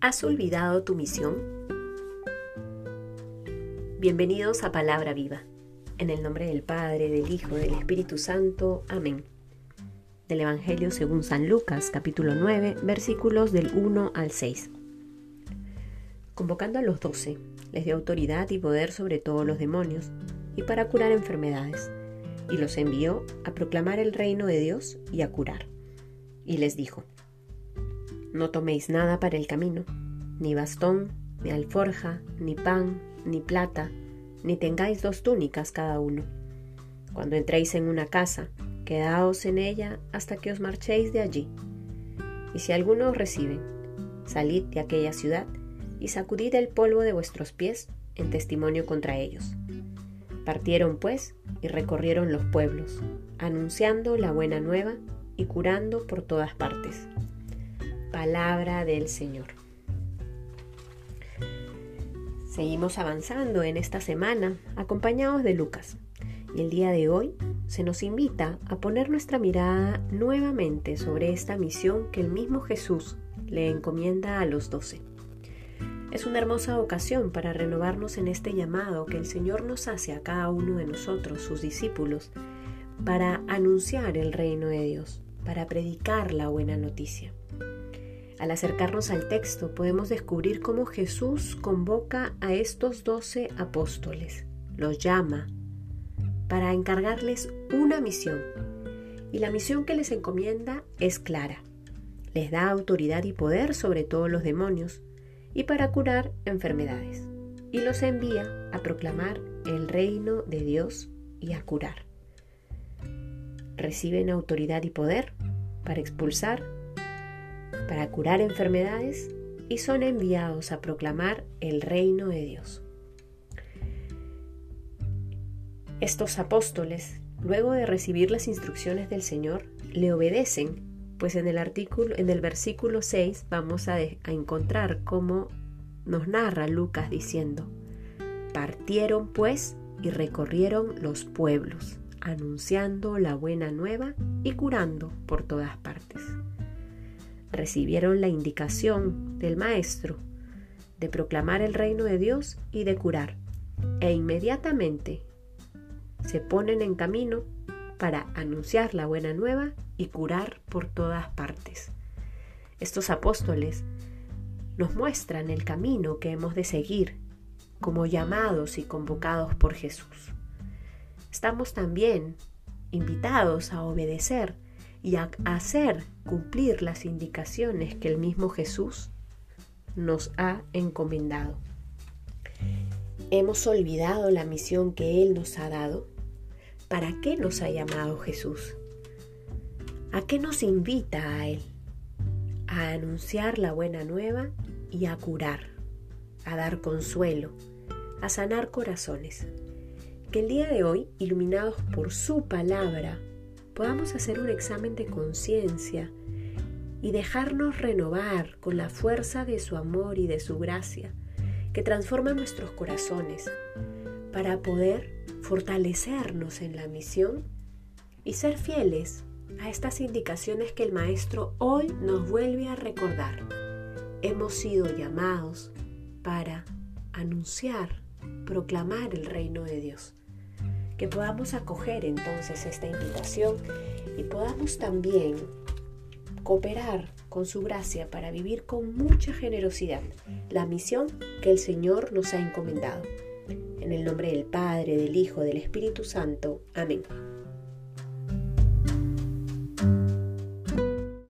¿Has olvidado tu misión? Bienvenidos a Palabra Viva. En el nombre del Padre, del Hijo, del Espíritu Santo. Amén. Del Evangelio según San Lucas, capítulo 9, versículos del 1 al 6. Convocando a los doce, les dio autoridad y poder sobre todos los demonios y para curar enfermedades, y los envió a proclamar el reino de Dios y a curar. Y les dijo, no toméis nada para el camino, ni bastón, ni alforja, ni pan, ni plata, ni tengáis dos túnicas cada uno. Cuando entréis en una casa, quedaos en ella hasta que os marchéis de allí. Y si alguno os recibe, salid de aquella ciudad y sacudid el polvo de vuestros pies en testimonio contra ellos. Partieron pues y recorrieron los pueblos, anunciando la buena nueva y curando por todas partes palabra del Señor. Seguimos avanzando en esta semana acompañados de Lucas y el día de hoy se nos invita a poner nuestra mirada nuevamente sobre esta misión que el mismo Jesús le encomienda a los doce. Es una hermosa ocasión para renovarnos en este llamado que el Señor nos hace a cada uno de nosotros, sus discípulos, para anunciar el reino de Dios, para predicar la buena noticia. Al acercarnos al texto podemos descubrir cómo Jesús convoca a estos doce apóstoles, los llama para encargarles una misión. Y la misión que les encomienda es clara. Les da autoridad y poder sobre todos los demonios y para curar enfermedades. Y los envía a proclamar el reino de Dios y a curar. Reciben autoridad y poder para expulsar para curar enfermedades y son enviados a proclamar el reino de Dios. Estos apóstoles, luego de recibir las instrucciones del Señor, le obedecen, pues en el artículo en el versículo 6 vamos a, a encontrar cómo nos narra Lucas diciendo: Partieron pues y recorrieron los pueblos, anunciando la buena nueva y curando por todas partes recibieron la indicación del Maestro de proclamar el reino de Dios y de curar, e inmediatamente se ponen en camino para anunciar la buena nueva y curar por todas partes. Estos apóstoles nos muestran el camino que hemos de seguir como llamados y convocados por Jesús. Estamos también invitados a obedecer y a hacer cumplir las indicaciones que el mismo Jesús nos ha encomendado. ¿Hemos olvidado la misión que Él nos ha dado? ¿Para qué nos ha llamado Jesús? ¿A qué nos invita a Él? A anunciar la buena nueva y a curar, a dar consuelo, a sanar corazones. Que el día de hoy, iluminados por su palabra, podamos hacer un examen de conciencia y dejarnos renovar con la fuerza de su amor y de su gracia, que transforma nuestros corazones, para poder fortalecernos en la misión y ser fieles a estas indicaciones que el Maestro hoy nos vuelve a recordar. Hemos sido llamados para anunciar, proclamar el reino de Dios que podamos acoger entonces esta invitación y podamos también cooperar con su gracia para vivir con mucha generosidad la misión que el Señor nos ha encomendado. En el nombre del Padre, del Hijo, del Espíritu Santo. Amén.